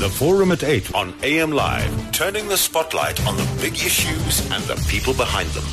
The Forum at 8 on AM Live, turning the spotlight on the big issues and the people behind them.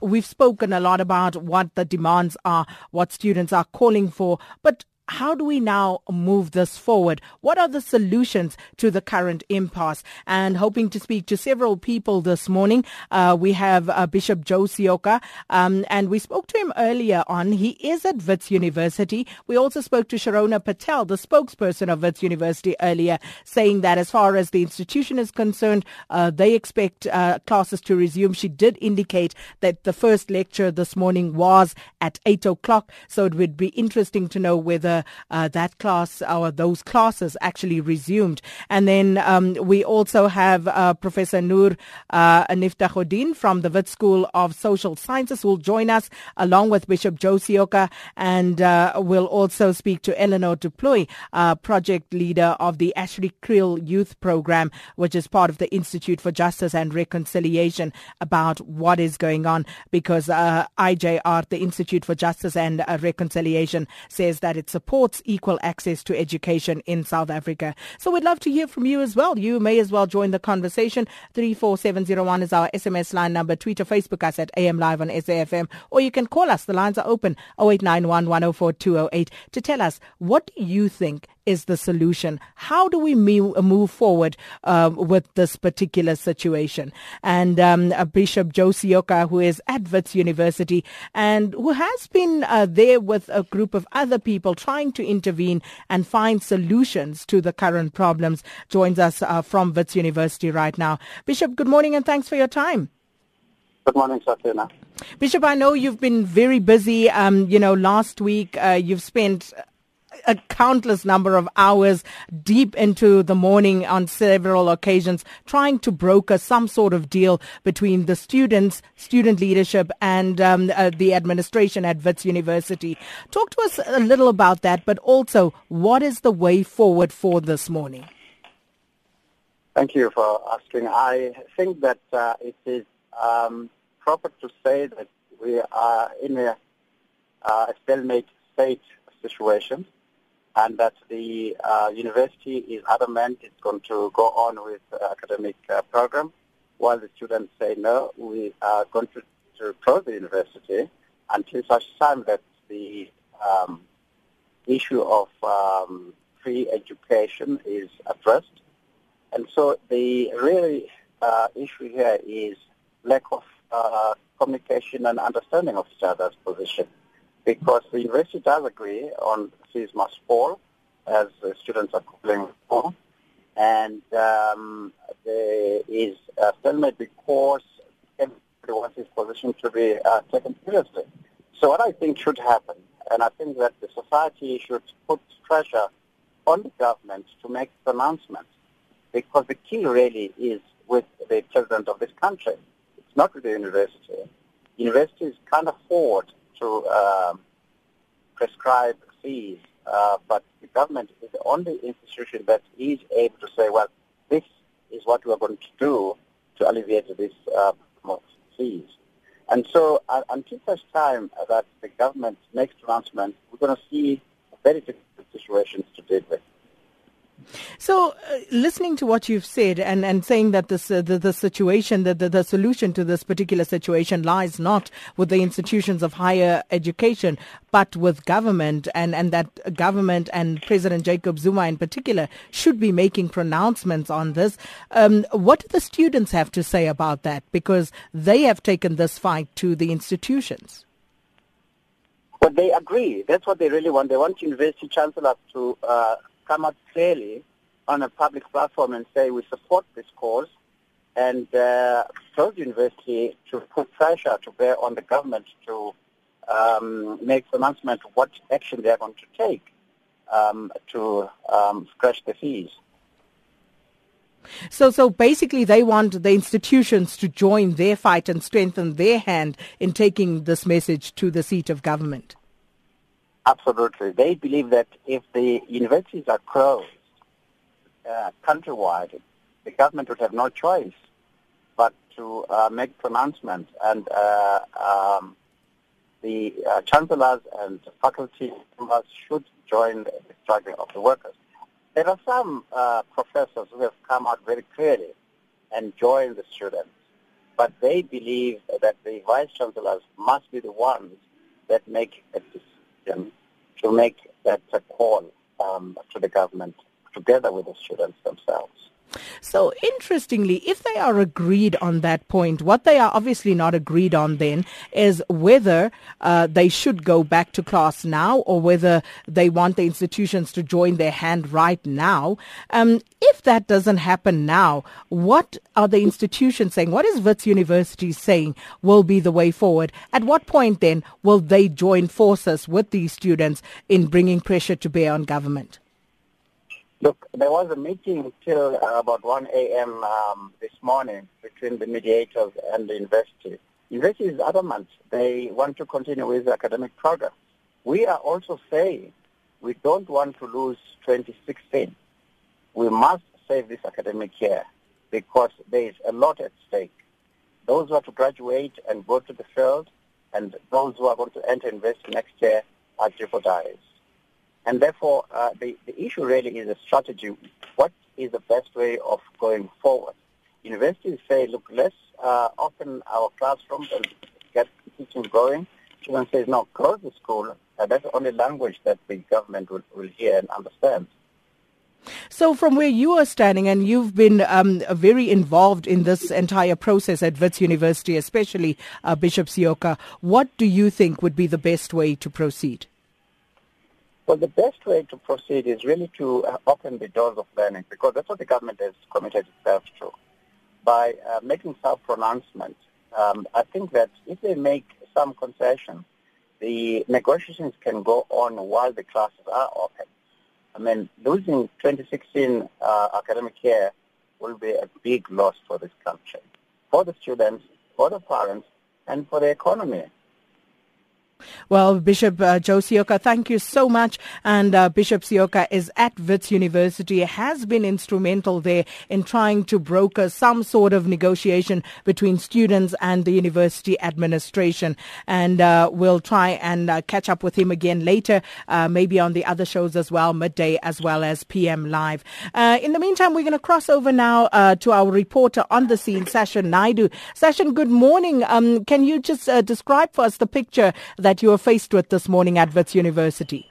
We've spoken a lot about what the demands are, what students are calling for, but how do we now move this forward? What are the solutions to the current impasse? And hoping to speak to several people this morning. Uh, we have uh, Bishop Joe Seoka, um, and we spoke to him earlier on. He is at Wits University. We also spoke to Shirona Patel, the spokesperson of Wits University earlier, saying that as far as the institution is concerned, uh, they expect uh, classes to resume. She did indicate that the first lecture this morning was at 8 o'clock, so it would be interesting to know whether uh, that class or those classes actually resumed. And then um, we also have uh, Professor Noor uh, Nieftagodien from the Wits School of Social Sciences will join us along with Bishop Joe Seoka and uh, we'll also speak to Eleanor du Plooy, uh, project leader of the Ashley Kriel Youth Program, which is part of the Institute for Justice and Reconciliation about what is going on because uh, IJR, the Institute for Justice and uh, Reconciliation, says that it's a supports equal access to education in South Africa. So we'd love to hear from you as well. You may as well join the conversation. 34701 is our SMS line number. Twitter, Facebook us at AM Live on SAFM. Or you can call us. The lines are open 0891 104 208 to tell us what do you think is the solution? How do we move forward uh, with this particular situation? And um, uh, Bishop Joe Seoka, who is at Wits University and who has been uh, there with a group of other people trying to intervene and find solutions to the current problems, joins us uh, from Wits University right now. Bishop, good morning and thanks for your time. Good morning, Sakina. Bishop, I know you've been very busy. Um, you know, last week uh, you've spent a countless number of hours deep into the morning on several occasions trying to broker some sort of deal between the students, student leadership, and um, uh, the administration at Wits University. Talk to us a little about that, but also what is the way forward for this morning? Thank you for asking. I think that uh, it is um, proper to say that we are in a, uh, a stalemate state situation and that the uh, university is adamant it's going to go on with the academic uh, program, while the students say no, we are going to, to close the university until such time that the um, issue of um, free education is addressed. And so the really uh, issue here is lack of uh, communication and understanding of each other's position because the university does agree on fees must fall, as the students are calling for, and um, there is a stalemate because everybody wants his position to be uh, taken seriously. So what I think should happen, and I think that the society should put pressure on the government to make pronouncements, because the key really is with the president of this country. It's not with the university. Universities can't afford to um, prescribe fees, uh, but the government is the only institution that is able to say, well, this is what we are going to do to alleviate this uh, fees. And so uh, until such time that the government makes pronouncements, we're going to see very difficult situations to deal with. So, uh, listening to what you've said and, and saying that this, uh, the, the situation, the, the, the solution to this particular situation lies not with the institutions of higher education, but with government, and, and that government and President Jacob Zuma in particular should be making pronouncements on this. Um, what do the students have to say about that? Because they have taken this fight to the institutions. But they agree. That's what they really want. They want university chancellors to uh, come out clearly on a public platform and say we support this cause and uh, told the university to put pressure to bear on the government to um, make announcement what action they are going to take um, to um, scratch the fees. So, so basically, they want the institutions to join their fight and strengthen their hand in taking this message to the seat of government. Absolutely. They believe that if the universities are closed uh, countrywide, the government would have no choice but to uh, make pronouncements. And uh, um, the uh, chancellors and faculty members should join the struggle of the workers. There are some uh, professors who have come out very clearly and joined the students, but they believe that the vice chancellors must be the ones that make a decision to make that call um, to the government together with the students themselves. So interestingly, if they are agreed on that point, what they are obviously not agreed on then is whether uh, they should go back to class now or whether they want the institutions to join their hand right now. Um, if that doesn't happen now, what are the institutions saying? What is Wits University saying will be the way forward? At what point then will they join forces with these students in bringing pressure to bear on government? Look, there was a meeting till uh, about 1 a.m. Um, this morning between the mediators and the university. University is adamant. They want to continue with the academic program. We are also saying we don't want to lose 2016. We must save this academic year because there is a lot at stake. Those who are to graduate and go to the field and those who are going to enter university next year are jeopardized. And therefore, uh, the, the issue really is a strategy. What is the best way of going forward? Universities say, look, let's uh, open our classrooms and get teaching going. Students say, no, close the school. Uh, that's the only language that the government will, will hear and understand. So, from where you are standing, and you've been um, very involved in this entire process at Wits University, especially uh, Bishop Seoka, what do you think would be the best way to proceed? Well, the best way to proceed is really to uh, open the doors of learning because that's what the government has committed itself to. By uh, making self-pronouncement, um, I think that if they make some concessions, the negotiations can go on while the classes are open. I mean, losing 2016 uh, academic year will be a big loss for this country, for the students, for the parents, and for the economy. Well, Bishop uh, Joe Seoka, thank you so much. And uh, Bishop Seoka is at Wits University, has been instrumental there in trying to broker some sort of negotiation between students and the university administration. And uh, we'll try and uh, catch up with him again later, uh, maybe on the other shows as well, midday as well as PM Live. Uh, in the meantime, we're going to cross over now to our reporter on the scene, Sashin Naidoo. Sashin, good morning. Um, can you just describe for us the picture that that you are faced with this morning at Wits University?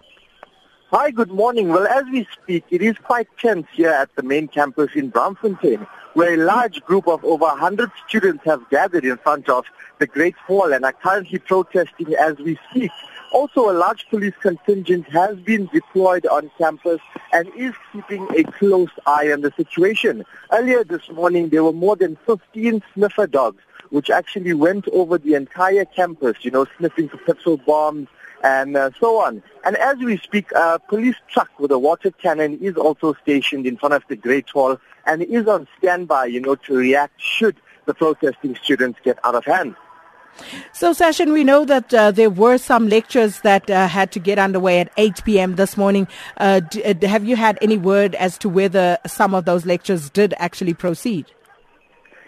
Hi, good morning. Well, as we speak, it is quite tense here at the main campus in Braamfontein, where a large group of over 100 students have gathered in front of the Great Hall and are currently protesting as we speak. Also, a large police contingent has been deployed on campus and is keeping a close eye on the situation. Earlier this morning, there were more than 15 sniffer dogs which actually went over the entire campus, you know, sniffing for petrol bombs and uh, so on. And as we speak, a police truck with a water cannon is also stationed in front of the Great Hall and is on standby, you know, to react should the protesting students get out of hand. So, Sashin, we know that uh, there were some lectures that uh, had to get underway at 8 p.m. this morning. Uh, d- uh, have you had any word as to whether some of those lectures did actually proceed?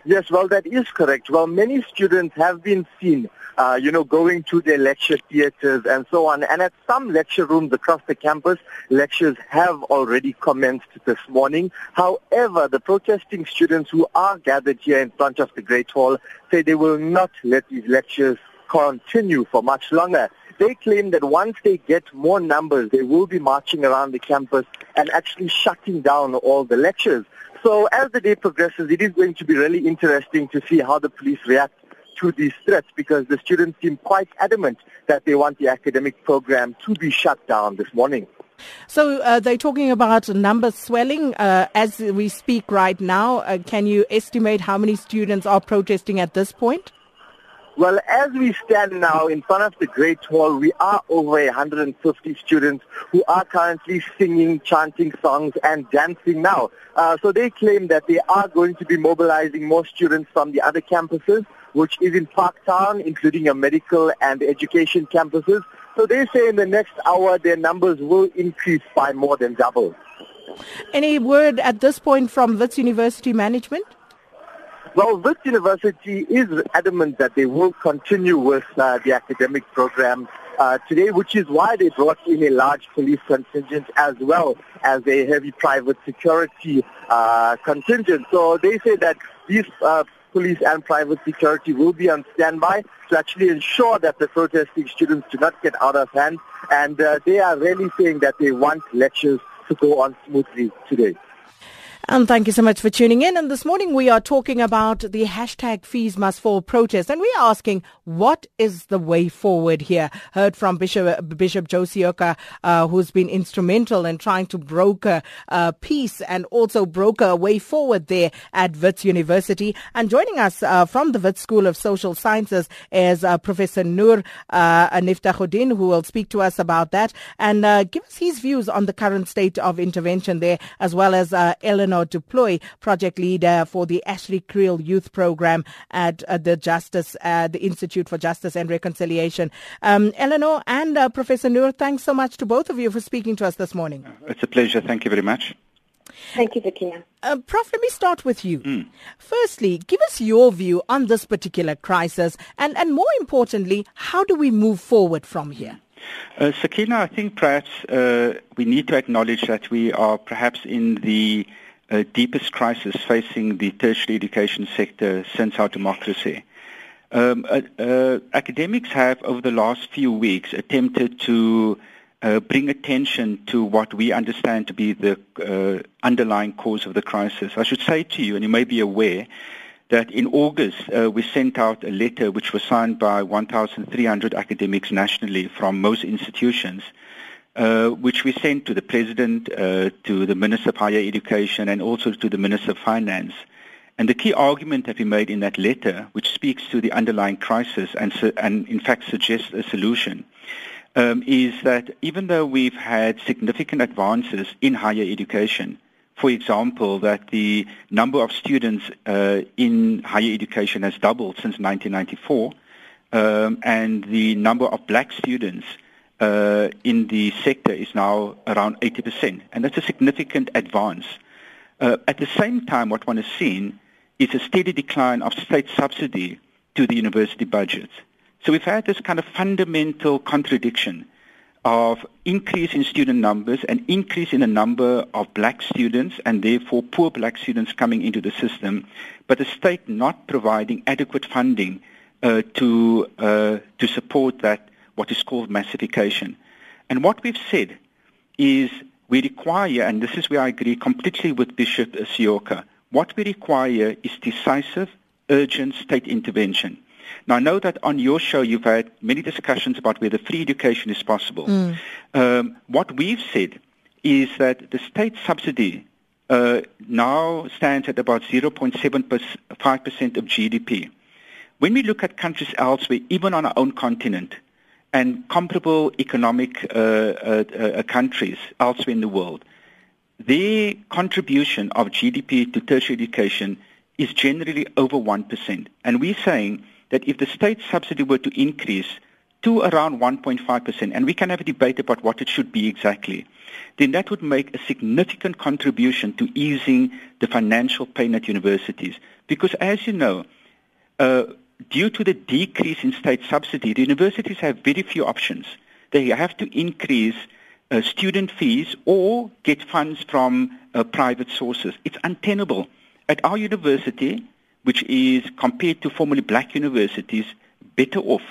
Yes, well, that is correct. Well, many students have been seen, uh, you know, going to their lecture theaters and so on. And at some lecture rooms across the campus, lectures have already commenced this morning. However, the protesting students who are gathered here in front of the Great Hall say they will not let these lectures continue for much longer. They claim that once they get more numbers, they will be marching around the campus and actually shutting down all the lectures. So as the day progresses, it is going to be really interesting to see how the police react to these threats because the students seem quite adamant that they want the academic program to be shut down this morning. So uh, they're talking about numbers swelling uh, as we speak right now. Uh, can you estimate how many students are protesting at this point? Well, as we stand now in front of the Great Hall, we are over 150 students who are currently singing, chanting songs and dancing now. Uh, so they claim that they are going to be mobilizing more students from the other campuses, which is in Parktown, including your medical and education campuses. So they say in the next hour their numbers will increase by more than double. Any word at this point from Wits University management? Well, this University is adamant that they will continue with uh, the academic program uh, today, which is why they brought in a large police contingent as well as a heavy private security uh, contingent. So they say that these uh, police and private security will be on standby to actually ensure that the protesting students do not get out of hand. And uh, they are really saying that they want lectures to go on smoothly today. And thank you so much for tuning in. And this morning we are talking about the hashtag fees must fall protest. And we are asking, what is the way forward here? Heard from Bishop, Bishop Joe Seoka, uh, who's been instrumental in trying to broker uh, peace and also broker a way forward there at Wits University. And joining us uh, from the Wits School of Social Sciences is uh, Professor Noor uh, Nieftagodien, who will speak to us about that and uh, give us his views on the current state of intervention there, as well as uh, Ellen Eleanor du Plooy, project leader for the Ashley Kriel Youth Program at uh, the Justice, uh, the Institute for Justice and Reconciliation. Um, Eleanor and uh, Professor Noor, thanks so much to both of you for speaking to us this morning. It's a pleasure. Thank you very much. Thank you, Sakina. Uh, Prof, let me start with you. Mm. Firstly, give us your view on this particular crisis, and, and more importantly, how do we move forward from here? Uh, Sakina, I think perhaps uh, we need to acknowledge that we are perhaps in the deepest crisis facing the tertiary education sector since our democracy. Um, uh, uh, academics have, over the last few weeks, attempted to uh, bring attention to what we understand to be the uh, underlying cause of the crisis. I should say to you, and you may be aware, that in August uh, we sent out a letter which was signed by 1,300 academics nationally from most institutions uh, which we sent to the President, uh, to the Minister of Higher Education, and also to the Minister of Finance. And the key argument that we made in that letter, which speaks to the underlying crisis and, su- and in fact suggests a solution, um, is that even though we've had significant advances in higher education, for example, that the number of students uh, in higher education has doubled since 1994, um, and the number of black students uh, in the sector is now around 80%, and that's a significant advance. Uh, at the same time, what one has seen is a steady decline of state subsidy to the university budgets. So we've had this kind of fundamental contradiction of increase in student numbers and increase in the number of black students and therefore poor black students coming into the system, but the state not providing adequate funding uh, to uh, to support that what is called massification. And what we've said is we require, and this is where I agree completely with Bishop Seoka, what we require is decisive, urgent state intervention. Now, I know that on your show you've had many discussions about whether free education is possible. Mm. Um, what we've said is that the state subsidy uh, now stands at about 0.75% of GDP. When we look at countries elsewhere, even on our own continent, and comparable economic uh, uh, uh, countries elsewhere in the world, their contribution of GDP to tertiary education is generally over 1%. And we're saying that if the state subsidy were to increase to around 1.5%, and we can have a debate about what it should be exactly, then that would make a significant contribution to easing the financial pain at universities. Because as you know, uh, due to the decrease in state subsidy, the universities have very few options. They have to increase uh, student fees or get funds from uh, private sources. It's untenable. At our university, which is compared to formerly black universities, better off,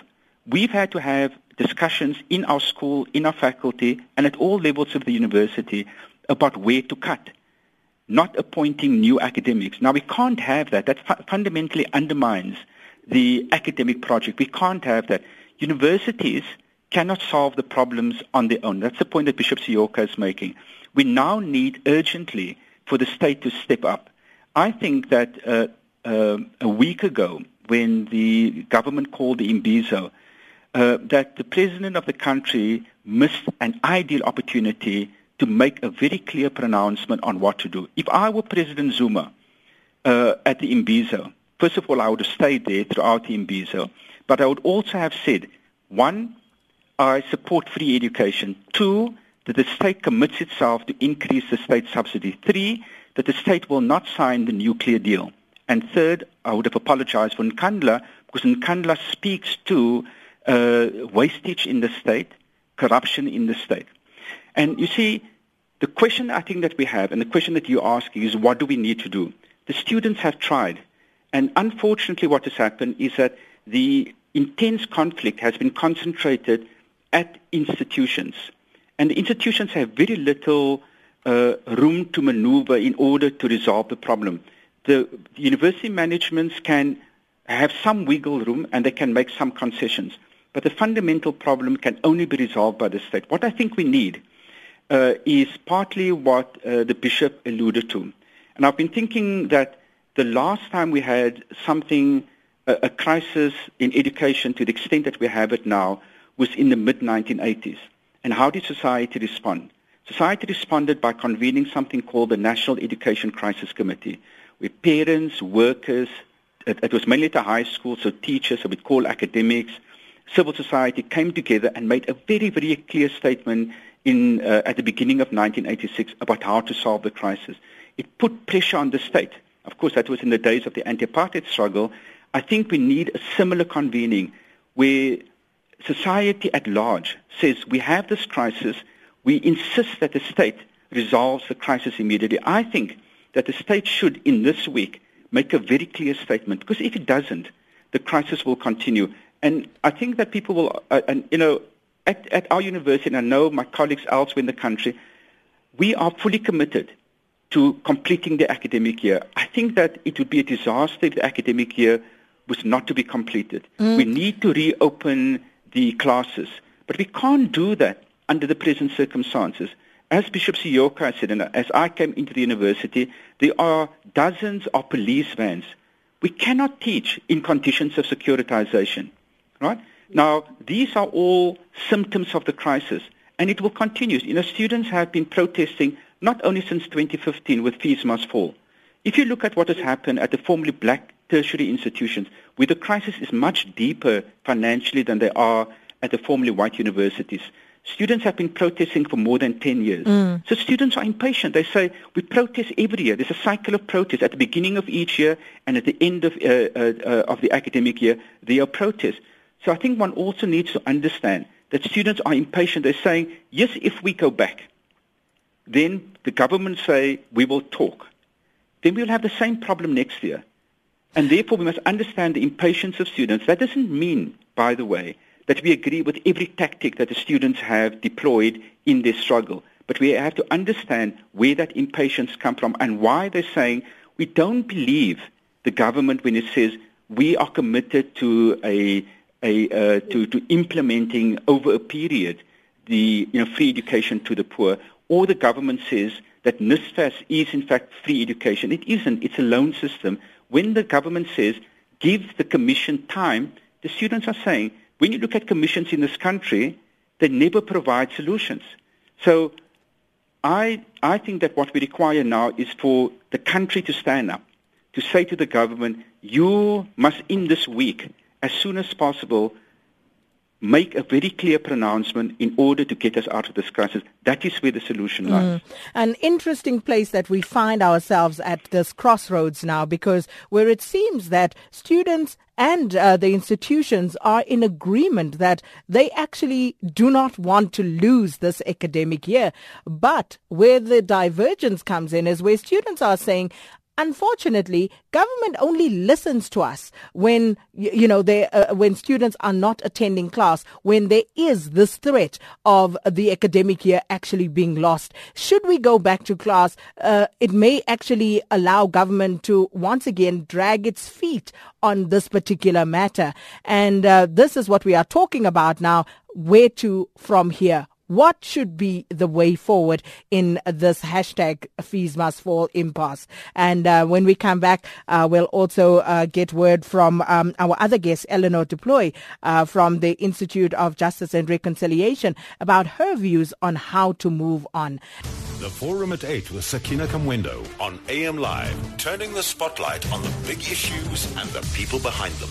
we've had to have discussions in our school, in our faculty, and at all levels of the university about where to cut, not appointing new academics. Now, we can't have that. That fu- fundamentally undermines the academic project. We can't have that. Universities cannot solve the problems on their own. That's the point that Bishop Seoka is making. We now need urgently for the state to step up. I think that uh, uh, a week ago, when the government called the Imbizo, uh, that the president of the country missed an ideal opportunity to make a very clear pronouncement on what to do. If I were President Zuma uh, at the Imbizo, First of all, I would have stayed there throughout the Imbizo, but I would also have said, one, I support free education. Two, that the state commits itself to increase the state subsidy. Three, that the state will not sign the nuclear deal. And third, I would have apologized for Nkandla because Nkandla speaks to uh, wastage in the state, corruption in the state. And you see, the question I think that we have, and the question that you're asking is what do we need to do? The students have tried. And unfortunately what has happened is that the intense conflict has been concentrated at institutions. And the institutions have very little uh, room to maneuver in order to resolve the problem. The, the university managements can have some wiggle room and they can make some concessions. But the fundamental problem can only be resolved by the state. What I think we need uh, is partly what uh, the bishop alluded to. And I've been thinking that the last time we had something, a, a crisis in education to the extent that we have it now, was in the mid-1980s. And how did society respond? Society responded by convening something called the National Education Crisis Committee, where parents, workers, it, it was mainly at the high school, so teachers, so we'd call academics, civil society came together and made a very, very clear statement in, uh, at the beginning of 1986 about how to solve the crisis. It put pressure on the state. Of course, that was in the days of the anti-apartheid struggle. I think we need a similar convening where society at large says we have this crisis, we insist that the state resolves the crisis immediately. I think that the state should, in this week, make a very clear statement, because if it doesn't, the crisis will continue. And I think that people will, uh, and you know, at, at our university, and I know my colleagues elsewhere in the country, we are fully committed to completing the academic year. I think that it would be a disaster if the academic year was not to be completed. Mm. We need to reopen the classes, but we can't do that under the present circumstances. As Bishop Seoka said, and as I came into the university, there are dozens of police vans. We cannot teach in conditions of securitization, right? Now, these are all symptoms of the crisis, and it will continue. You know, students have been protesting not only since 2015 with fees must fall. If you look at what has happened at the formerly black tertiary institutions, where the crisis is much deeper financially than they are at the formerly white universities, students have been protesting for more than 10 years. Mm. So students are impatient. They say, we protest every year. There's a cycle of protest at the beginning of each year and at the end of, uh, uh, uh, of the academic year, there are protests. So I think one also needs to understand that students are impatient. They're saying, yes, if we go back, then the government say, we will talk. Then we'll have the same problem next year. And therefore, we must understand the impatience of students. That doesn't mean, by the way, that we agree with every tactic that the students have deployed in their struggle. But we have to understand where that impatience comes from and why they're saying we don't believe the government when it says we are committed to a, a uh, to, to implementing over a period the you know, free education to the poor, or the government says that NSFAS is in fact free education. It isn't. It's a loan system when the government says, give the commission time, the students are saying, when you look at commissions in this country, they never provide solutions. So I, I think that what we require now is for the country to stand up, to say to the government, you must in this week, as soon as possible, make a very clear pronouncement in order to get us out of this crisis. That is where the solution lies. Mm. An interesting place that we find ourselves at this crossroads now because where it seems that students and uh, the institutions are in agreement that they actually do not want to lose this academic year. But where the divergence comes in is where students are saying, Unfortunately, government only listens to us when you know they uh, when students are not attending class when there is this threat of the academic year actually being lost. Should we go back to class, uh, it may actually allow government to once again drag its feet on this particular matter. And uh, this is what we are talking about now. Where to from here? What should be the way forward in this hashtag fees must fall impasse? And uh, when we come back, uh, we'll also uh, get word from um, our other guest, Eleanor Du Plooy, uh, from the Institute of Justice and Reconciliation, about her views on how to move on. The Forum at 8 with Sakina Kamwendo on AM Live, turning the spotlight on the big issues and the people behind them.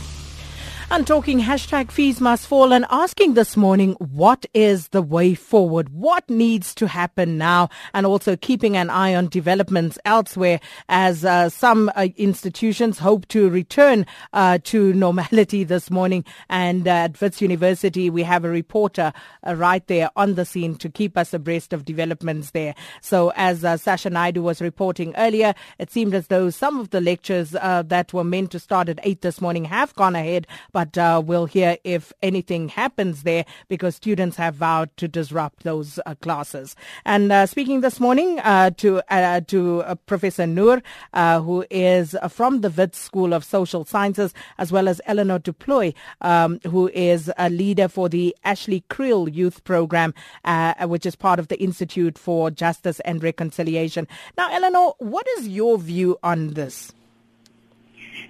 And talking hashtag fees must fall and asking this morning, what is the way forward? What needs to happen now? And also keeping an eye on developments elsewhere as uh, some uh, institutions hope to return uh, to normality this morning. And uh, at Wits University, we have a reporter uh, right there on the scene to keep us abreast of developments there. So as uh, Sashin Naidoo was reporting earlier, it seemed as though some of the lectures that were meant to start at 8 this morning have gone ahead, but uh, we'll hear if anything happens there because students have vowed to disrupt those uh, classes. And uh, speaking this morning uh, to uh, to uh, Professor Noor, who is from the Wits School of Social Sciences, as well as Eleanor du Plooy, um, who is a leader for the Ashley Kriel Youth Program, which is part of the Institute for Justice and Reconciliation. Now, Eleanor, what is your view on this?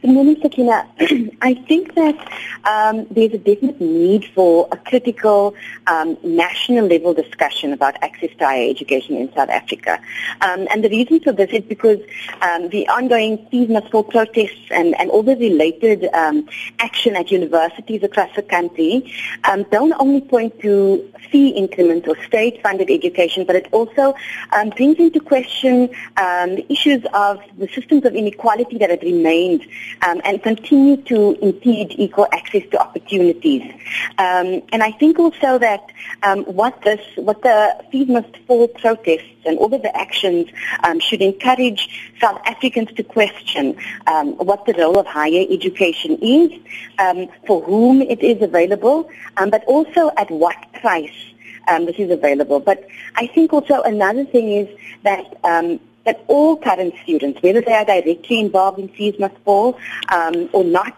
Good morning, Sakina. I think that um, there's a definite need for a critical um, national level discussion about access to higher education in South Africa. Um, and the reason for this is because um, the ongoing fees must protests and, and all the related um, action at universities across the country um, don't only point to fee increments or state-funded education, but it also brings into question the issues of the systems of inequality that have remained um, and continue to impede equal access to opportunities. Um, and I think also that um, what this, what the Fees Must Fall protests and all of the actions um, should encourage South Africans to question um, what the role of higher education is, um, for whom it is available, but also at what price um, this is available. But I think also another thing is that um, that all current students, whether they are directly involved in fees must fall um, or not,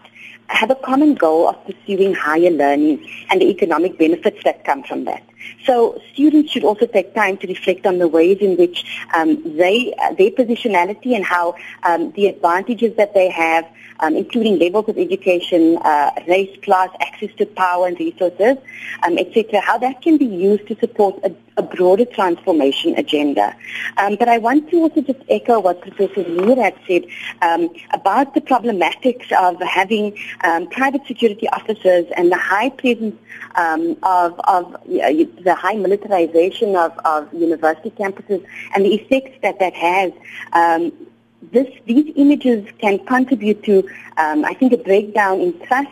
have a common goal of pursuing higher learning and the economic benefits that come from that. So students should also take time to reflect on the ways in which um, they, uh, their positionality and how um, the advantages that they have, um, including levels of education, uh, race, class, access to power and resources, um, etc., how that can be used to support a, a broader transformation agenda. Um, but I want to also just echo what Professor had said um, about the problematics of having private security officers and the high presence of, of the high militarization of, of university campuses and the effects that that has. Um, this, these images can contribute to, um, I think, a breakdown in trust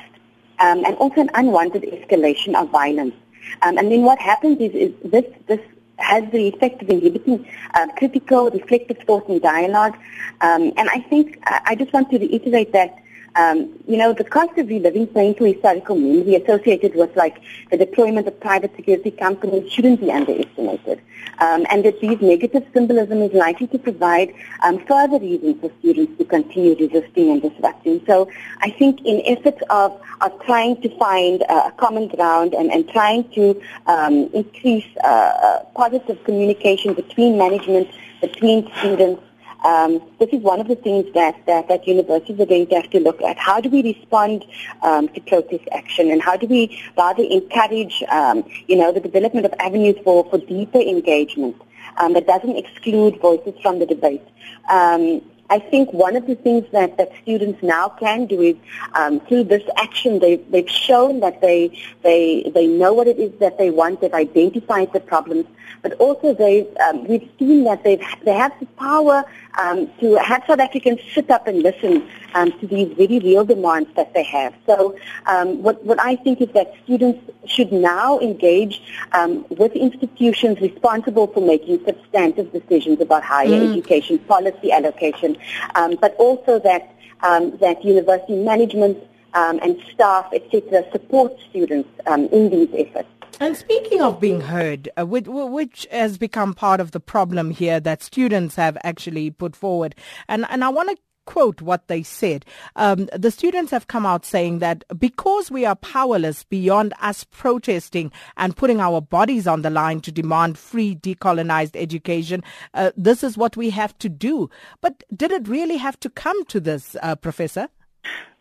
um, and also an unwanted escalation of violence. Um, and then what happens is, is this, this has the effect of inhibiting uh, critical, reflective thought and dialogue. Um, and I think I just want to reiterate that um, you know, the cost of reliving painful historical memory associated with like the deployment of private security companies shouldn't be underestimated. Um, and that these negative symbolism is likely to provide um, further reasons for students to continue resisting and disrupting. So I think in efforts of, of trying to find uh, a common ground and, and trying to um, increase uh, uh, positive communication between management, between students, um, this is one of the things that, that, that, universities are going to have to look at. How do we respond um, to protest action and how do we rather encourage, um, you know, the development of avenues for, for deeper engagement um, that doesn't exclude voices from the debate. Um, I think one of the things that, that students now can do is um, through this action, they've, they've shown that they, they, they know what it is that they want, they've identified the problems, but also they um, we've seen that they've, they have the power um, to have South Africans sit up and listen um, to these very real demands that they have. So um, what, what I think is that students should now engage um, with institutions responsible for making substantive decisions about higher mm. education policy allocation, um, but also that, um, that university management um, and staff, etc., support students um, in these efforts. And speaking of being heard, uh, which, which, has become part of the problem here that students have actually put forward, and, and I want to quote what they said. Um, the students have come out saying that because we are powerless beyond us protesting and putting our bodies on the line to demand free decolonized education, uh, this is what we have to do. But did it really have to come to this, uh, Professor?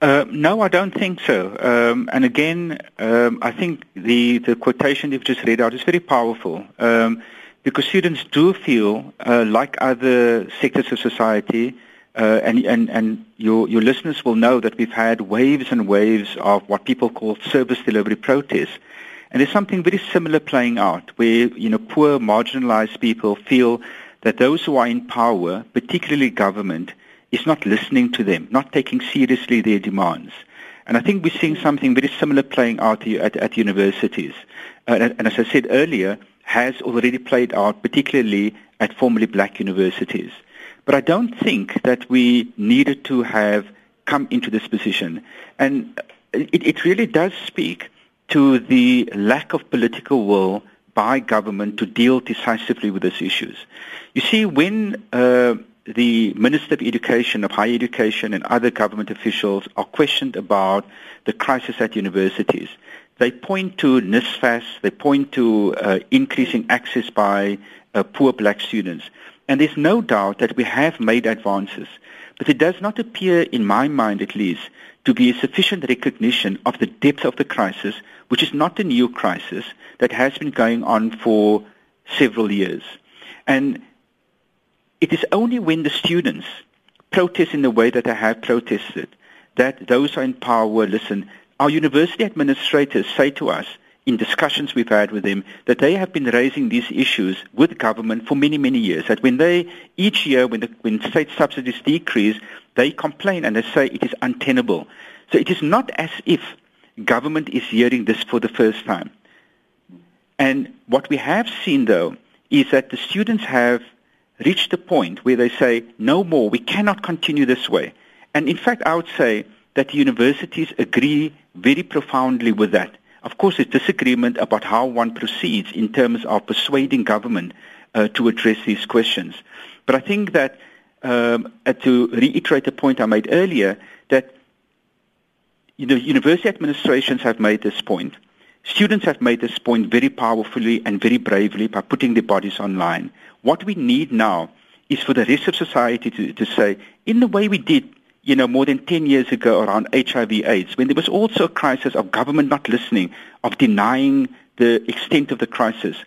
Uh, no, I don't think so. Um, and again, um, I think the, the quotation you've just read out is very powerful um, because students do feel, uh, like other sectors of society, uh, and, and, and your, your listeners will know that we've had waves and waves of what people call service delivery protests. And there's something very similar playing out where, you know, poor, marginalized people feel that those who are in power, particularly government, is not listening to them, not taking seriously their demands. And I think we're seeing something very similar playing out at, at universities. Uh, and, as I said earlier, has already played out, particularly at formerly black universities. But I don't think that we needed to have come into this position. And it, it really does speak to the lack of political will by government to deal decisively with these issues. You see, when uh, the Minister of Education, of Higher Education, and other government officials are questioned about the crisis at universities, they point to NSFAS, they point to uh, increasing access by uh, poor black students. And there's no doubt that we have made advances. But it does not appear, in my mind at least, to be a sufficient recognition of the depth of the crisis, which is not a new crisis that has been going on for several years. And it is only when the students protest in the way that they have protested that those in power will listen. Our university administrators say to us in discussions we've had with them that they have been raising these issues with government for many, many years. That when they, each year when, the, when state subsidies decrease, they complain and they say it is untenable. So it is not as if government is hearing this for the first time. And what we have seen, though, is that the students have reached a point where they say, no more, we cannot continue this way. And in fact, I would say that the universities agree very profoundly with that. Of course, there's disagreement about how one proceeds in terms of persuading government uh, to address these questions. But I think that, um, uh, to reiterate the point I made earlier, that you know, university administrations have made this point. Students have made this point very powerfully and very bravely by putting their bodies online. What we need now is for the rest of society to, to say, in the way we did, you know, more than 10 years ago around HIV AIDS, when there was also a crisis of government not listening, of denying the extent of the crisis,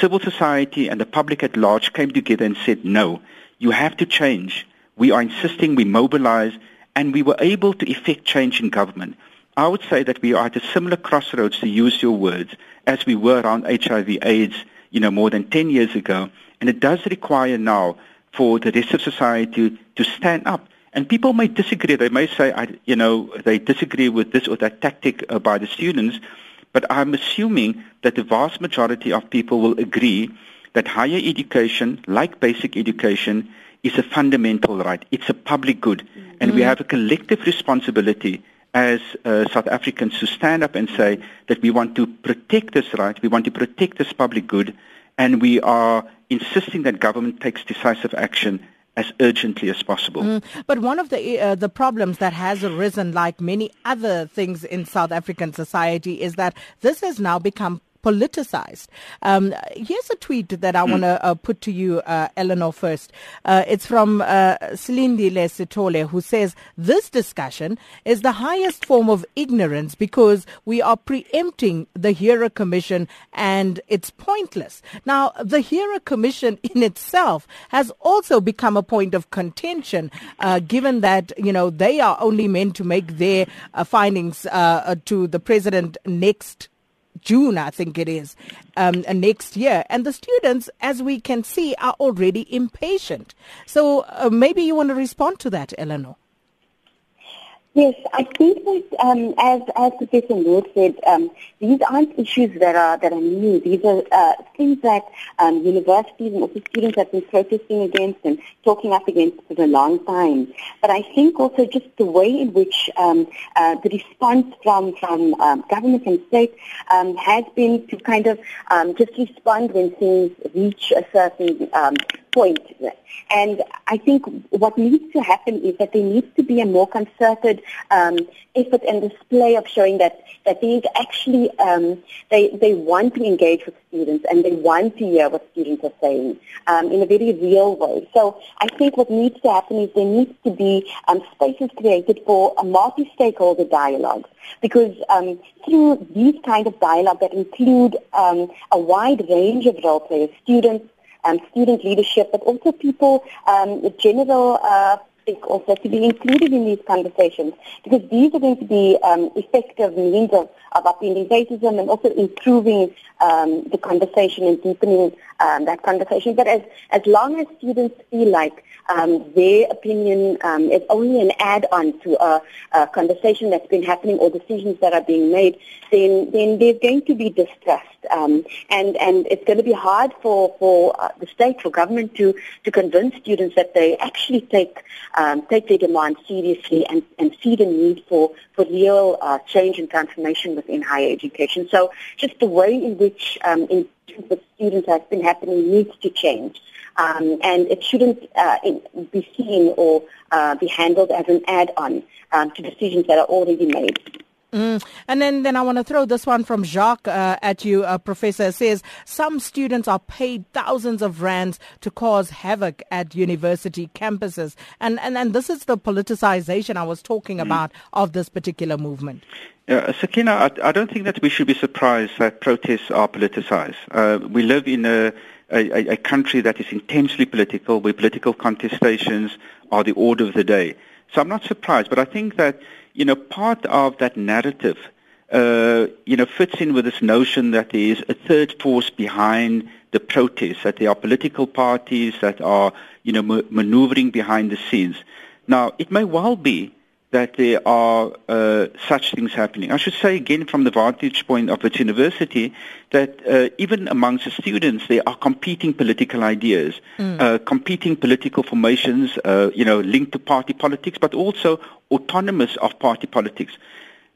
civil society and the public at large came together and said, no, you have to change. We are insisting we mobilize, and we were able to effect change in government. I would say that we are at a similar crossroads, to use your words, as we were around HIV AIDS, you know, more than 10 years ago. And it does require now for the rest of society to stand up. And people may disagree. They may say, I, you know, they disagree with this or that tactic uh, by the students. But I'm assuming that the vast majority of people will agree that higher education, like basic education, is a fundamental right. It's a public good. Mm-hmm. And we have a collective responsibility as uh, South Africans to stand up and say that we want to protect this right, we want to protect this public good, and we are insisting that government takes decisive action as urgently as possible. Mm, but one of the uh, the problems that has arisen, like many other things in South African society, is that this has now become politicized. Um, here's a tweet that I mm. want to uh, put to you, uh, Eleanor, first. Uh, it's from uh, Silindile Sitole, who says, This discussion is the highest form of ignorance because we are preempting the Heher Commission and it's pointless. Now, the Heher Commission in itself has also become a point of contention, uh, given that, you know, they are only meant to make their uh, findings uh, uh to the president next June, I think it is, um, next year. And the students, as we can see, are already impatient. So uh, maybe you want to respond to that, Eleanor. Yes, I think that um, as as Professor Noor said, um, these aren't issues that are that are new. These are uh, things that um, universities and also students have been protesting against and talking up against for a long time. But I think also just the way in which um, uh, the response from from um, government and state um, has been to kind of just respond when things reach a certain point. And I think what needs to happen is that there needs to be a more concerted um, effort and display of showing that, that is actually, um, they, they want to engage with students and they want to hear what students are saying um, in a very real way. So I think what needs to happen is there needs to be um, spaces created for a multi-stakeholder dialogue because um, through these kind of dialogue that include um, a wide range of role players, students, um, student leadership, but also people, um, general uh, also to be included in these conversations because these are going to be um, effective means of, of upending racism and also improving um, the conversation and deepening um, that conversation. But as, as long as students feel like um, their opinion um, is only an add-on to a, a, conversation that's been happening or decisions that are being made, then, then there's going to be distrust. Um, and, and it's going to be hard for, for uh, the state, for government to, to convince students that they actually take, um, take their demands seriously and, and see the need for, for real uh, change and transformation within higher education. So just the way in which um, in with students has been happening needs to change. Um, and it shouldn't uh, be seen or uh, be handled as an add-on um, to decisions that are already made. Mm. And then, then I want to throw this one from Jacques uh, at you, uh, Professor. It says some students are paid thousands of rands to cause havoc at university campuses, and and, and this is the politicization I was talking mm. about of this particular movement. Yeah, Sakina, I, I, don't think that we should be surprised that protests are politicized. Uh, we live in a, a, a country that is intensely political, where political contestations are the order of the day. So I'm not surprised, but I think that you know, part of that narrative, uh, you know, fits in with this notion that there is a third force behind the protests, that there are political parties that are, you know, ma- maneuvering behind the scenes. Now, it may well be that there are uh, such things happening. I should say again from the vantage point of its university that uh, even amongst the students there are competing political ideas, mm. uh, competing political formations, uh, you know, linked to party politics, but also autonomous of party politics.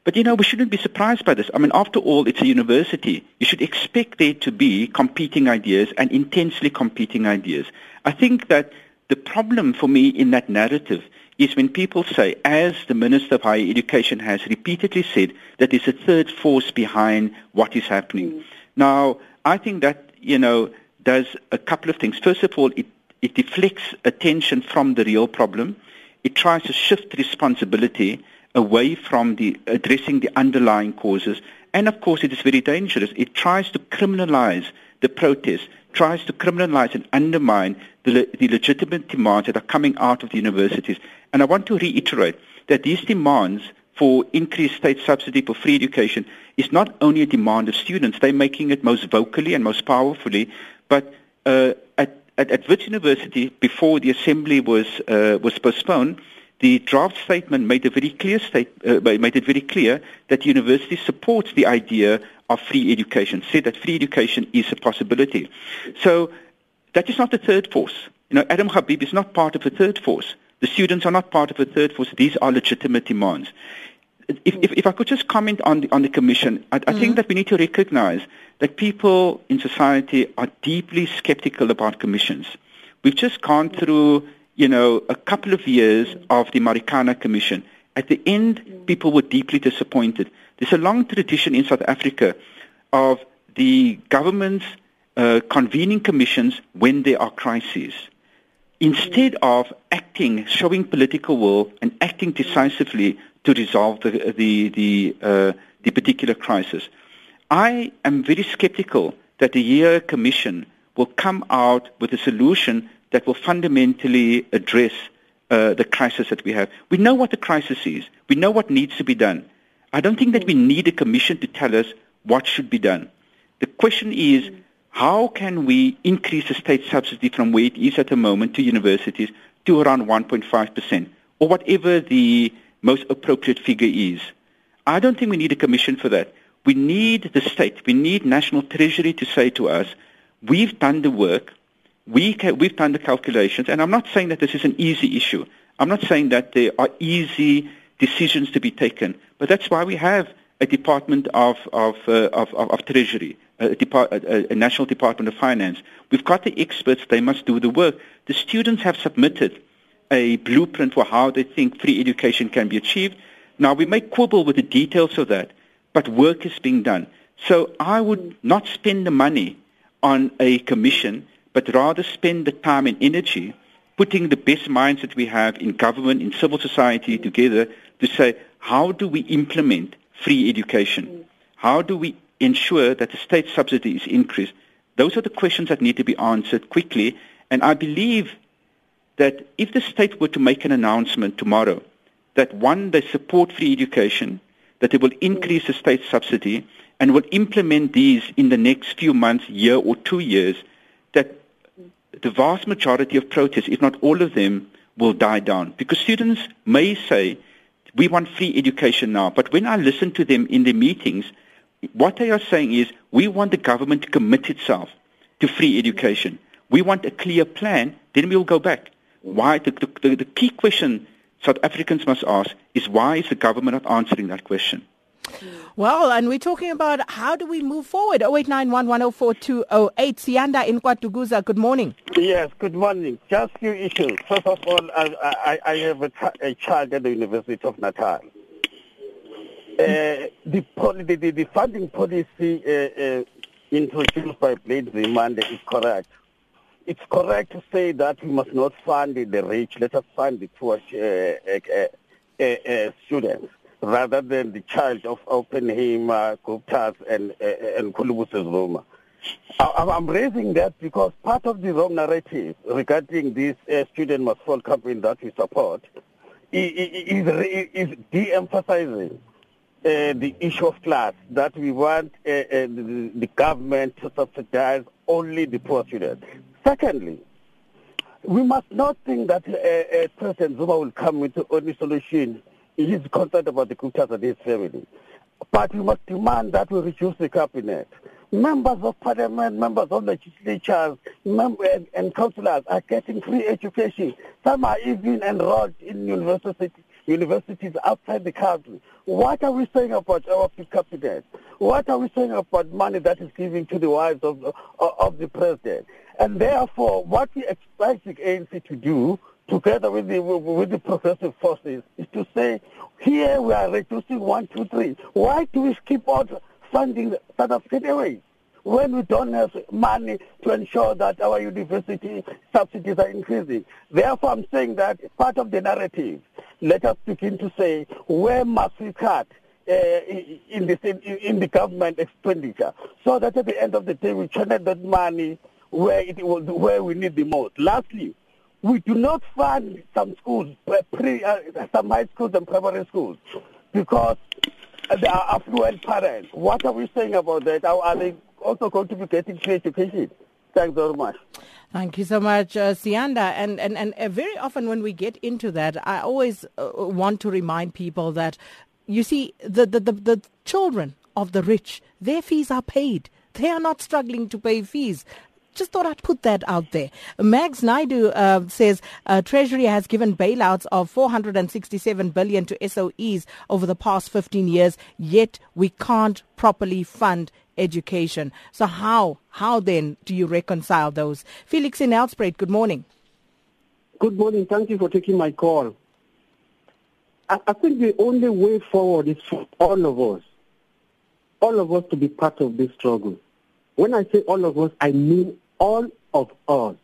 But you know, we shouldn't be surprised by this. I mean, after all, it's a university. You should expect there to be competing ideas and intensely competing ideas. I think that the problem for me in that narrative is when people say, as the Minister of Higher Education has repeatedly said, that there's a third force behind what is happening. Mm. Now, I think that, you know, does a couple of things. First of all, it, it deflects attention from the real problem. It tries to shift responsibility away from the addressing the underlying causes. And of course, it is very dangerous. It tries to criminalize the protest, tries to criminalize and undermine the, the legitimate demands that are coming out of the universities. And I want to reiterate that these demands for increased state subsidy for free education is not only a demand of students, they're making it most vocally and most powerfully, but uh, at, at, at Wits University, before the assembly was, uh, was postponed, the draft statement made, a very clear state, uh, made it very clear that the university supports the idea of free education, said that free education is a possibility. So that is not the third force. You know, Adam Habib is not part of the third force. The students are not part of the third force. These are legitimate demands. If, if, if I could just comment on the, on the commission, I, I mm-hmm. think that we need to recognize that people in society are deeply skeptical about commissions. We've just gone through, you know, a couple of years of the Marikana Commission. At the end, people were deeply disappointed. There's a long tradition in South Africa of the government's uh, convening commissions when there are crises instead of acting, showing political will and acting decisively to resolve the, the, the, uh, the particular crisis. I am very skeptical that the Heher commission will come out with a solution that will fundamentally address uh, the crisis that we have. We know what the crisis is. We know what needs to be done. I don't think that we need a commission to tell us what should be done. The question is, how can we increase the state subsidy from where it is at the moment to universities to around 1.5% or whatever the most appropriate figure is? I don't think we need a commission for that. We need the state, we need national treasury to say to us, we've done the work, we can, we've done the calculations, and I'm not saying that this is an easy issue. I'm not saying that there are easy decisions to be taken, but that's why we have a Department of, of, uh, of, of Treasury a, Depart- a, a National Department of Finance. We've got the experts. They must do the work. The students have submitted a blueprint for how they think free education can be achieved. Now, we may quibble with the details of that, but work is being done. So I would not spend the money on a commission, but rather spend the time and energy putting the best minds that we have in government, in civil society together to say, how do we implement free education? How do we ensure that the state subsidy is increased? Those are the questions that need to be answered quickly. And I believe that if the state were to make an announcement tomorrow that one, they support free education, that they will increase the state subsidy, and will implement these in the next few months, year or two years, the vast majority of protests, if not all of them, will die down. Because students may say, we want free education now, but when I listen to them in the meetings, what they are saying is, we want the government to commit itself to free education. We want a clear plan, then we will go back. Why? The, the, the key question South Africans must ask is why is the government not answering that question? Well, and we're talking about how do we move forward. 0891104208. Sianda in KwaDukuza, good morning. Yes, good morning. Just few issues. First of all, I, I, I have a, child at the University of Natal. Uh, the, the, the, funding policy uh, uh, introduced by Blade Nzimande is correct. It's correct to say that we must not fund the rich, let us fund the poor uh, uh, uh, students rather than the child of Oppenheimer, Guptas, and, uh, and Khulubuse Zuma. I'm raising that because part of the wrong narrative regarding this uh, student must fall campaign that we support is, is de-emphasizing uh, the issue of class, that we want uh, uh, the, the, government to subsidize only the poor students. Secondly, we must not think that uh, President Zuma will come with the only solution he is concerned about the Guptas and his family. But we must demand that we reduce the cabinet. Members of parliament, members of legislatures, members and, and councillors are getting free education. Some are even enrolled in university, universities outside the country. What are we saying about our cabinet? What are we saying about money that is given to the wives of, of, of the president? And therefore, what we expect the ANC to do together with the, with the progressive forces is to say, here we are reducing one, two, three. Why do we keep on funding South African Airways when we don't have money to ensure that our university subsidies are increasing? Therefore, I'm saying that part of the narrative, let us begin to say, where must we cut? Uh, in, the, in, in the government expenditure, so that at the end of the day we channel that money where it where we need the most. Lastly, we do not fund some schools, pre, uh, some high schools and primary schools, because they are affluent parents. What are we saying about that? Are they also going to be getting free education? Thanks very much. Thank you so much, uh, Sianda. And, and, and uh, very often when we get into that, I always uh, want to remind people that, you see, the, the, the, the children of the rich, their fees are paid. They are not struggling to pay fees just thought I'd put that out there. Mags Naidu uh, says uh, Treasury has given bailouts of 467 billion to SOEs over the past 15 years, yet we can't properly fund education. So how how then do you reconcile those? Felix in Nelspruit, good morning. Good morning. Thank you for taking my call. I, I think the only way forward is for all of us, all of us to be part of this struggle. When I say all of us, I mean all of us.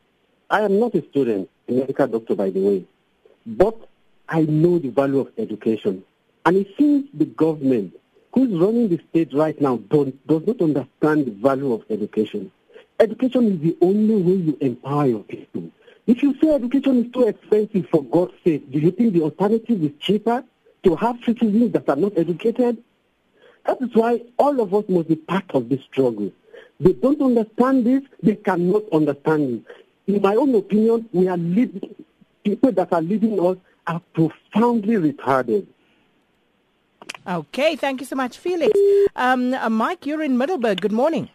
I am not a student, a medical doctor, by the way, but I know the value of education. And it seems the government who's running the state right now does not understand the value of education. Education is the only way you empower your people. If you say education is too expensive for God's sake, do you think the alternative is cheaper to have citizens that are not educated? That is why all of us must be part of this struggle. They don't understand this. They cannot understand it. In my own opinion, we are leading, people that are leading us are profoundly retarded. Okay, thank you so much, Felix. Um, uh, Mike, you're in Middelburg. Good morning.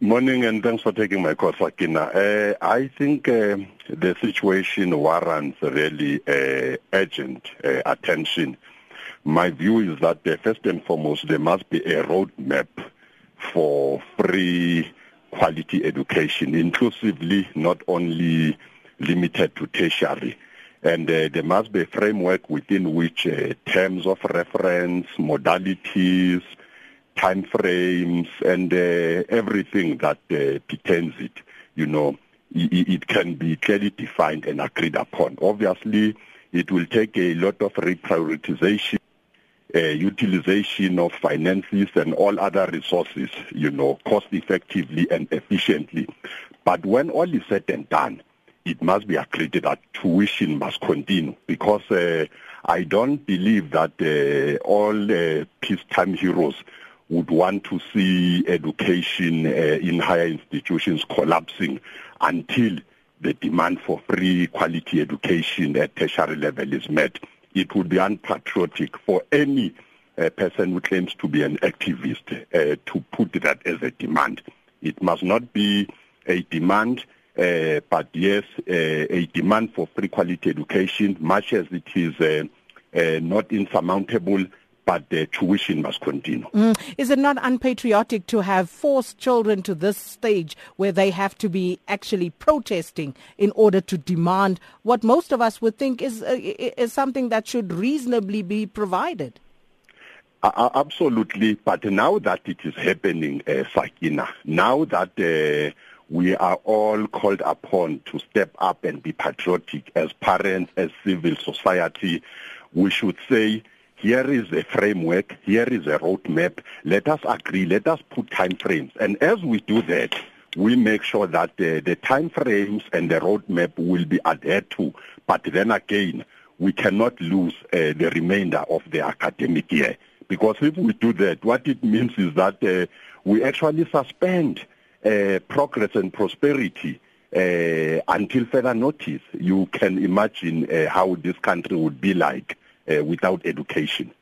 Morning, and thanks for taking my call, Sakina. Uh, I think uh, the situation warrants really uh, urgent uh, attention. My view is that uh, first and foremost, there must be a roadmap for free quality education, inclusively, not only limited to tertiary. And uh, there must be a framework within which uh, terms of reference, modalities, time frames, and uh, everything that uh, pertains it, you know, it, it can be clearly defined and agreed upon. Obviously, it will take a lot of reprioritization uh, utilization of finances and all other resources, you know, cost effectively and efficiently. But when all is said and done, it must be agreed that tuition must continue because uh, I don't believe that uh, all uh, peacetime heroes would want to see education uh, in higher institutions collapsing until the demand for free quality education at tertiary level is met. It would be unpatriotic for any uh, person who claims to be an activist uh, to put that as a demand. It must not be a demand, uh, but yes, uh, a demand for free quality education, much as it is uh, uh, not insurmountable but the tuition must continue. Mm. Is it not unpatriotic to have forced children to this stage where they have to be actually protesting in order to demand what most of us would think is, uh, is something that should reasonably be provided? Uh, absolutely, but now that it is happening, uh, Sakina, now that uh, we are all called upon to step up and be patriotic as parents, as civil society, we should say here is a framework, here is a roadmap. Let us agree, let us put time frames. And as we do that, we make sure that the time frames and the roadmap will be adhered to. But then again, we cannot lose uh, the remainder of the academic year. Because if we do that, what it means is that uh, we actually suspend uh, progress and prosperity uh, until further notice. You can imagine uh, how this country would be like uh, without education.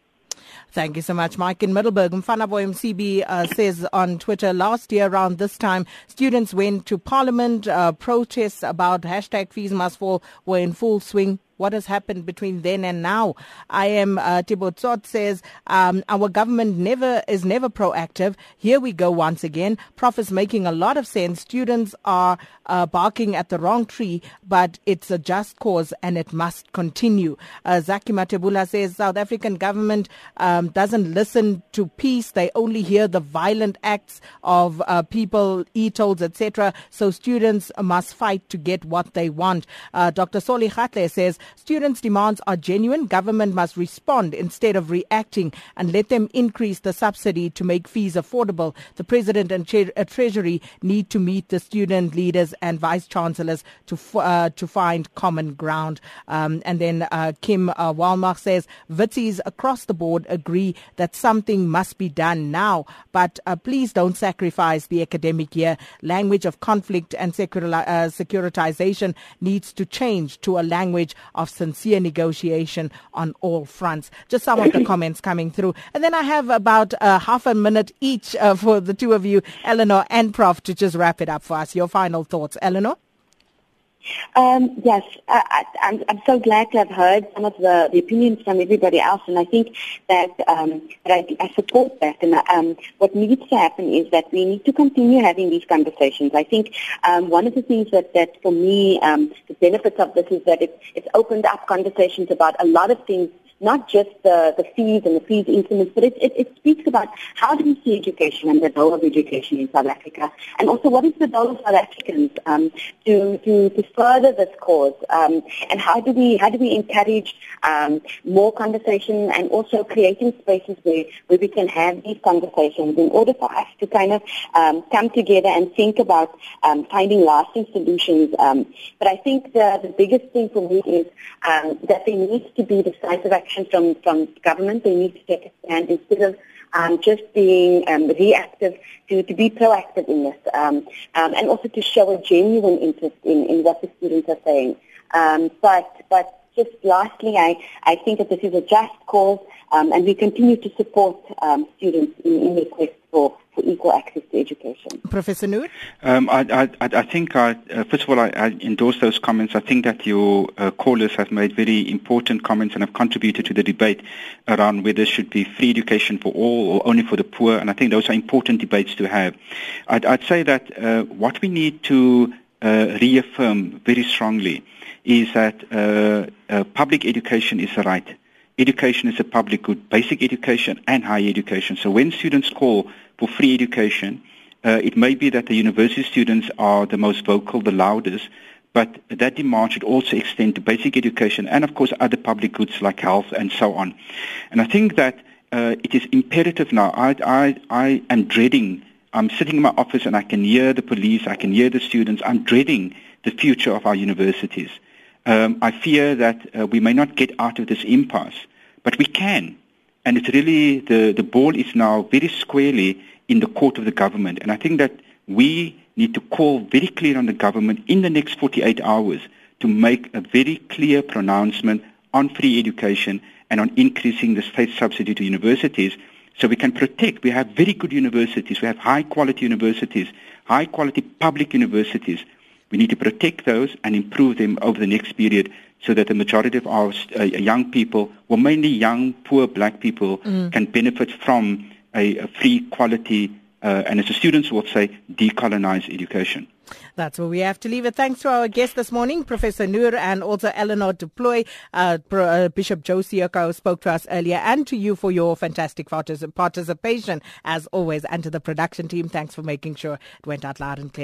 Thank you so much, Mike. In Middelburg, Mfanaboy MCB uh, says on Twitter, last year around this time, students went to parliament. Uh, protests about hashtag fees must fall were in full swing what has happened between then and now. I am uh, Tibotsot says um, our government never is never proactive. Here we go once again. Prof is making a lot of sense. Students are uh, barking at the wrong tree, but it's a just cause and it must continue. Uh, Zaki Matebula says South African government um, doesn't listen to peace. They only hear the violent acts of uh, people, e-tolls, etc. So students must fight to get what they want. Uh, Dr. Soli Khatle says Students' demands are genuine. Government must respond instead of reacting and let them increase the subsidy to make fees affordable. The President and tre- uh, Treasury need to meet the student leaders and vice chancellors to f- uh, to find common ground. Um, and then uh, Kim uh, Walmart says Witties across the board agree that something must be done now, but uh, please don't sacrifice the academic year. Language of conflict and uh, securitization needs to change to a language of sincere negotiation on all fronts. Just some of the comments coming through. And then I have about uh, half a minute each uh, for the two of you, Eleanor and Prof, to just wrap it up for us. Your final thoughts, Eleanor? Um, yes, I, am I'm, I'm so glad to have heard some of the, the opinions from everybody else, and I think that, um, that I, I support that. And um, what needs to happen is that we need to continue having these conversations. I think um, one of the things that, that for me, um, the benefits of this is that it, it's opened up conversations about a lot of things not just the, the fees and the fees increments, but it, it, it speaks about how do we see education and the role of education in South Africa, and also what is the role of South Africans um, to, to, to further this cause, um, and how do we how do we encourage um, more conversation and also creating spaces where, where we can have these conversations in order for us to kind of um, come together and think about um, finding lasting solutions. Um, but I think the, the biggest thing for me is that there needs to be decisive action action from, from government. They need to take a stand instead of um, just being um, reactive to, to be proactive in this um, um, and also to show a genuine interest in, in what the students are saying. Um, but, but just lastly, I, I think that this is a just cause um, and we continue to support students in, in their quest for, for equal access to education. Professor Noor? Um, I, I, I think, I, uh, first of all, I, I, endorse those comments. I think that your uh, callers have made very important comments and have contributed to the debate around whether there should be free education for all or only for the poor, and I think those are important debates to have. I'd, I'd say that uh, what we need to uh, reaffirm very strongly is that uh, uh, public education is a right education is a public good, basic education and higher education. So when students call for free education, uh, it may be that the university students are the most vocal, the loudest, but that demand should also extend to basic education and, of course, other public goods like health and so on. And I think that uh, it is imperative now. I, I, I am dreading I'm sitting in my office and I can hear the police, I can hear the students. I'm dreading the future of our universities. Um, I fear that uh, we may not get out of this impasse, but we can. And it's really, the, the ball is now very squarely in the court of the government. And I think that we need to call very clear on the government in the next 48 hours to make a very clear pronouncement on free education and on increasing the state subsidy to universities so we can protect. We have very good universities. We have high quality universities, high quality public universities. We need to protect those and improve them over the next period so that the majority of our uh, young people, well, mainly young, poor black people, mm. can benefit from a, a free, quality, uh, and as the students would say, decolonized education. That's where we have to leave it. Thanks to our guest this morning, Professor Noor, and also Eleanor du Plooy, uh, uh, Bishop Joe Seoka spoke to us earlier, and to you for your fantastic participation, as always, and to the production team. Thanks for making sure it went out loud and clear.